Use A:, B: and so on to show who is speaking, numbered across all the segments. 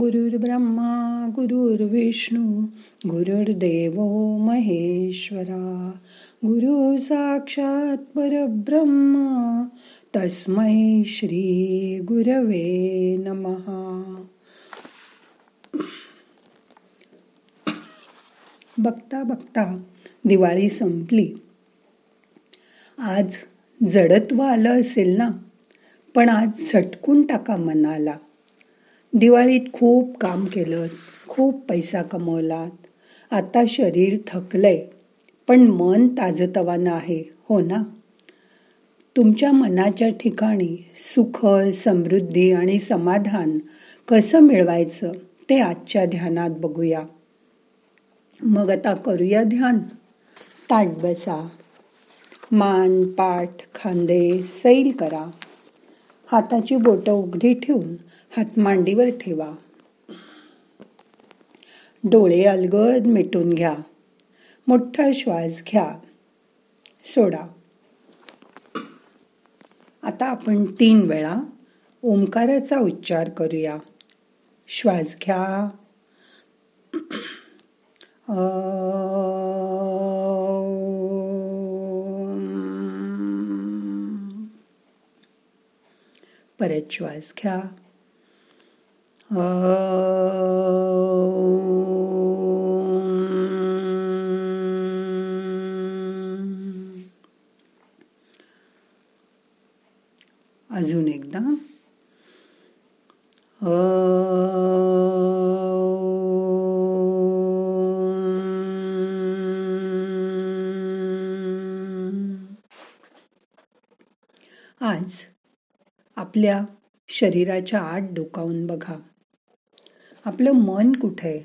A: गुरुर्ब्रह्मा गुरुर्विष्णू गुरुर्देव महेश्वरा गुरु साक्षात परब्रह्मा तस्मै श्री गुरवे नमहा बघता बघता दिवाळी संपली आज जडत्व आलं असेल ना पण आज झटकून टाका मनाला. दिवाळीत खूप काम केलं खूप पैसा कमवलात. आता शरीर थकलंय पण मन ताजतवानं आहे हो ना? तुमच्या मनाच्या ठिकाणी सुख समृद्धी आणि समाधान कसं मिळवायचं ते आजच्या ध्यानात बघूया. मग आता करूया ध्यान. ताट बसा. मान पाठ खांदे सैल करा. हाताची बोटं उघडी ठेवून हात मांडीवर ठेवा. डोळे अलगद मिटून घ्या. मोठा श्वास घ्या. सोडा. आता आपण तीन वेळा ओंकाराचा उच्चार करूया. श्वास घ्या. परत श्वास घ्या अजून एकदा आज आपल्या शरीराच्या आत डोकावून बघा. आपलं मन कुठे आहे?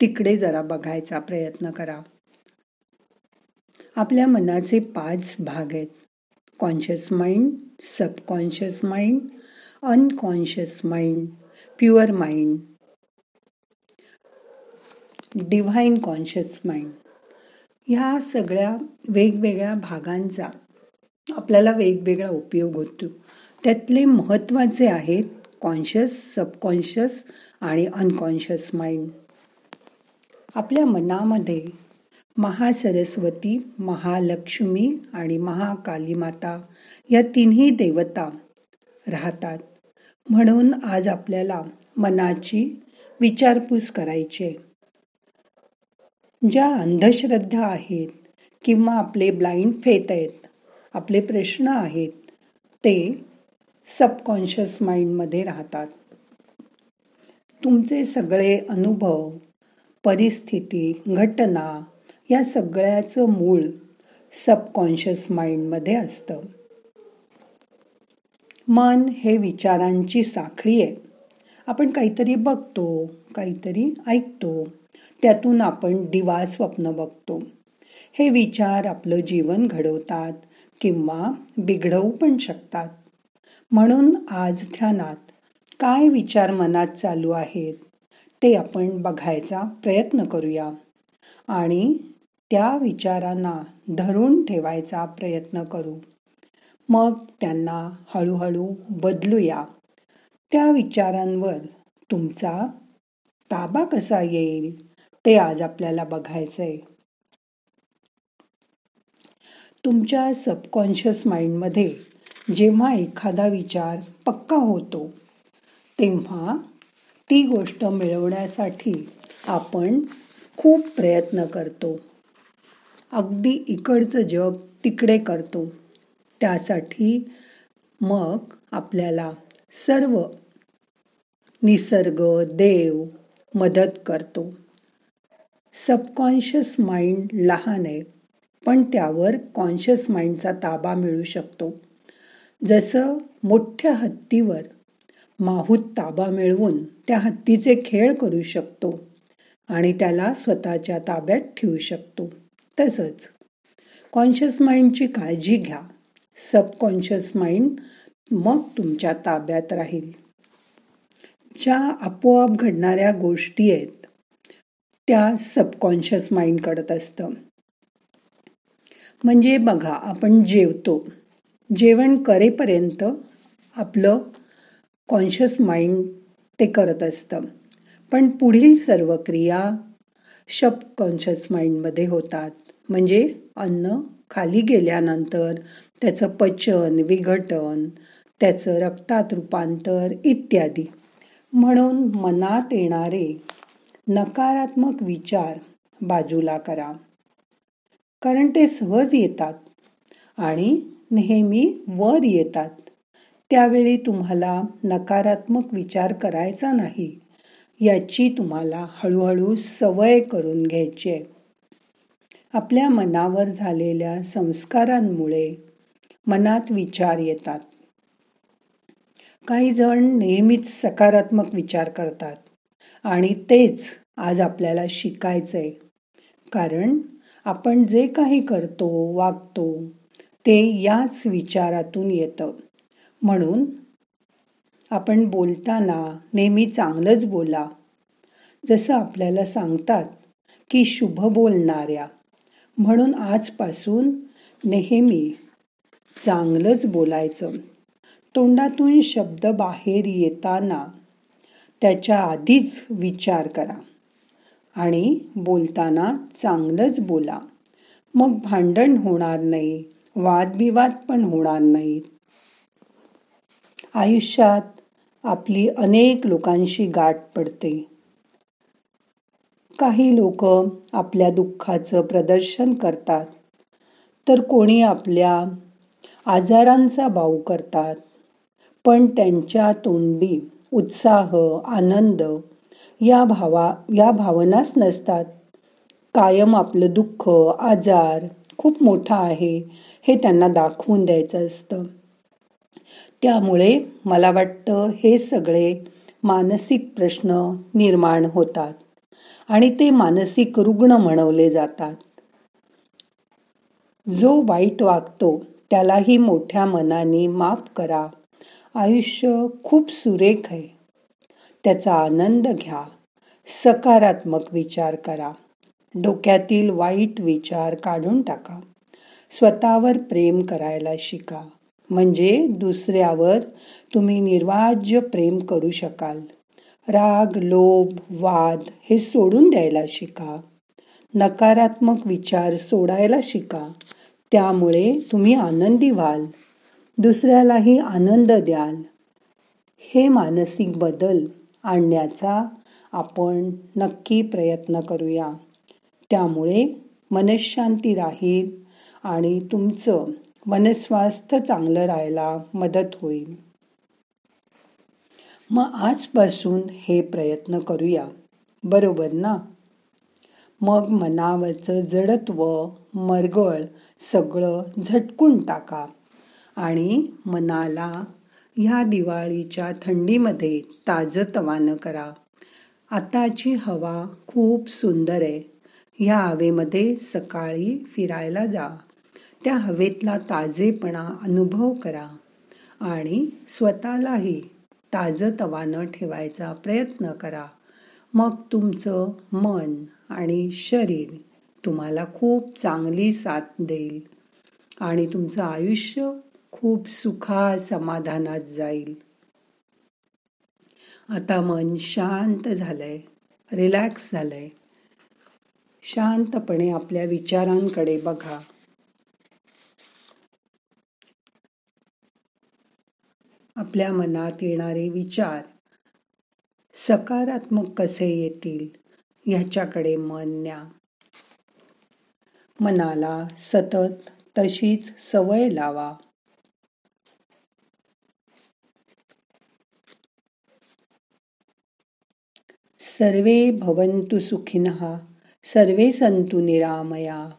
A: तिकडे जरा बघायचा प्रयत्न करा. आपल्या मनाचे पाच भाग आहेत. Conscious mind subconscious mind unconscious mind pure mind divine conscious mind ह्या सगळ्या वेगवेगळ्या भागांचा आपल्याला वेगवेगळा उपयोग होतो. त्यातले महत्त्वाचे आहेत कॉन्शियस सबकॉन्शियस आणि अनकॉन्शियस माइंड आपल्या मनामध्ये महासरस्वती महालक्ष्मी आणि महाकाली माता या तिन्ही देवता राहतात. म्हणून आज आपल्याला मनाची विचारपूस करायची ज्या अंधश्रद्धा आहेत किंवा आपले ब्लाइंड फेत आहेत आपले प्रश्न आहेत ते सबकॉन्शियस माइंडमध्ये राहतात. तुमचे सगळे अनुभव परिस्थिती घटना या सगळ्याचं मूळ सबकॉन्शियस माइंडमध्ये असतं. मन हे विचारांची साखळी आहे. आपण काहीतरी बघतो काहीतरी ऐकतो त्यातून आपण दिवा स्वप्न बघतो. हे विचार आपलं जीवन घडवतात किंवा बिघडवू पण शकतात. म्हणून आज ध्यानात काय विचार मनात चालू आहेत ते आपण बघायचा प्रयत्न करूया. आणि त्या विचारांना धरून ठेवायचा प्रयत्न करू. मग त्यांना हळूहळू बदलूया. त्या विचारांवर तुमचा ताबा कसा येईल ते आज आपल्याला बघायचंय. तुमच्या सबकॉन्शियस माइंडमध्ये जेव्हा एखादा विचार पक्का होतो तेव्हा ती गोष्ट मिळवण्यासाठी आपण खूप प्रयत्न करतो. अगदी इकडचं जग तिकडे करतो. त्यासाठी मग आपल्याला सर्व निसर्ग देव मदत करतो. सबकॉन्शियस माइंड लहान आहे पण त्यावर कॉन्शियस माइंडचा ताबा मिळू शकतो. जसं मोठ्या हत्तीवर माहूत ताबा मिळवून त्या हत्तीचे खेळ करू शकतो आणि त्याला स्वतःच्या ताब्यात ठेवू शकतो. तसंच कॉन्शियस माइंडची काळजी घ्या. सबकॉन्शियस माइंड मग तुमच्या ताब्यात राहील. ज्या आपोआप घडणाऱ्या गोष्टी आहेत त्या सबकॉन्शियस माइंड कडत असतं. म्हणजे बघा आपण जेवतो. जेवण करेपर्यंत आपलं कॉन्शियस माइंड ते करत असतं. पण पुढील सर्व क्रिया शब कॉन्शियस माइंडमध्ये होतात. म्हणजे अन्न खाली गेल्यानंतर त्याचं पचन विघटन त्याचं रक्तात रूपांतर इत्यादी. म्हणून मनात येणारे नकारात्मक विचार बाजूला करा. कारण ते सहज येतात. आणि नेहमी वर येतात. त्यावेळी तुम्हाला नकारात्मक विचार करायचा नाही. याची तुम्हाला हळूहळू सवय करून घ्यायची आहे. आपल्या मनावर झालेल्या संस्कारांमुळे मनात विचार येतात. काही जण नेहमीच सकारात्मक विचार करतात आणि तेच आज आपल्याला शिकायचंय. कारण आपण जे काही करतो वागतो ते याच विचारातून येतं. म्हणून आपण बोलताना नेहमी चांगलंच बोला. जसं आपल्याला सांगतात की शुभ बोलणाऱ्या. म्हणून आजपासून नेहमी चांगलंच बोलायचं. तोंडातून शब्द बाहेर येताना त्याच्या आधीच विचार करा. आणि बोलताना चांगलंच बोला. मग भांडण होणार नाही. वादविवाद पण होणार नाहीत. आयुष्यात आपली अनेक लोकांशी गाठ पडते. काही लोक आपल्या दुःखाचं प्रदर्शन करतात. तर कोणी आपल्या आजारांचा भाऊ करतात. पण त्यांच्या तोंडी उत्साह आनंद या भावा या भावनाच नसतात. कायम आपलं दुःख आजार खूप मोठा आहे हे त्यांना दाखवून द्यायचं असतं. त्यामुळे मला वाटतं हे सगळे मानसिक प्रश्न निर्माण होतात आणि ते मानसिक रुग्ण म्हणवले जातात. जो वाईट वागतो त्यालाही मोठ्या मनाने माफ करा. आयुष्य खूप सुरेख आहे. त्याचा आनंद घ्या. सकारात्मक विचार करा. डोक्यातील वाईट विचार काढून टाका. स्वतःवर प्रेम करायला शिका. म्हणजे दुसऱ्यावर तुम्ही निर्वाज्य प्रेम करू शकाल. राग लोभ वाद हे सोडून द्यायला शिका. नकारात्मक विचार सोडायला शिका. त्यामुळे तुम्ही आनंदी व्हाल. दुसऱ्यालाही आनंद द्याल. हे मानसिक बदल आणण्याचा आपण नक्की प्रयत्न करूया. त्यामुळे मनशांती राहील आणि तुमचं मनस्वास्थ्य चांगलं राहायला मदत होईल. मग आजपासून हे प्रयत्न करूया. बरोबर ना? मग मनावरचं जडत्व मरगळ सगळं झटकून टाका आणि मनाला ह्या दिवाळीच्या थंडीमध्ये ताजतवानं करा. आताची हवा खूप सुंदर आहे. ह्या हवेमध्ये सकाळी फिरायला जा. त्या हवेतला ताजेपणा अनुभव करा आणि स्वतःलाही ताजतवानं ठेवायचा प्रयत्न करा. मग तुमचं मन आणि शरीर तुम्हाला खूप चांगली साथ देईल आणि तुमचं आयुष्य खूप सुखा समाधानात जाईल. आता मन शांत झालंय रिलॅक्स झालंय. शांतपणे आपल्या विचारांकडे बघा. आपल्या मनात येणारे विचार सकारात्मक कसे येतील ह्याच्याकडे मन न्या. मनाला सतत तशीच सवय लावा. सर्वे भवन्तु सुखिनः सर्वे सन्तु निरामया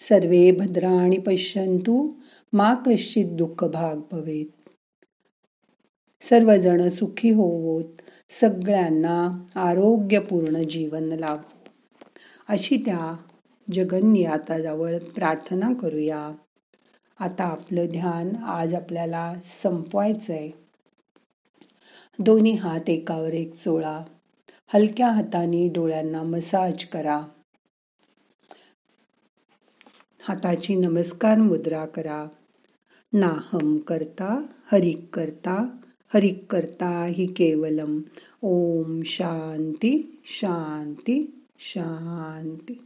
A: सर्वे भद्राणि पश्यंतु मा कश्चित दुःख भाग भवेत। सर्वजण सुखी होवोत सगळ्यांना आरोग्यपूर्ण जीवन लाभ। अशी त्या जगन्नियाताजवळ प्रार्थना करूया। आता आपलं ध्यान आज आपल्याला संपवायचं आहे दोन्ही हात एकावर एक चोळा हलक्या हाताने डोळ्यांना मसाज करा। हाताची नमस्कार मुद्रा करा. नाहम करता हरिक करता हरिक करता हि केवलम. ओम शांती शांती शांती.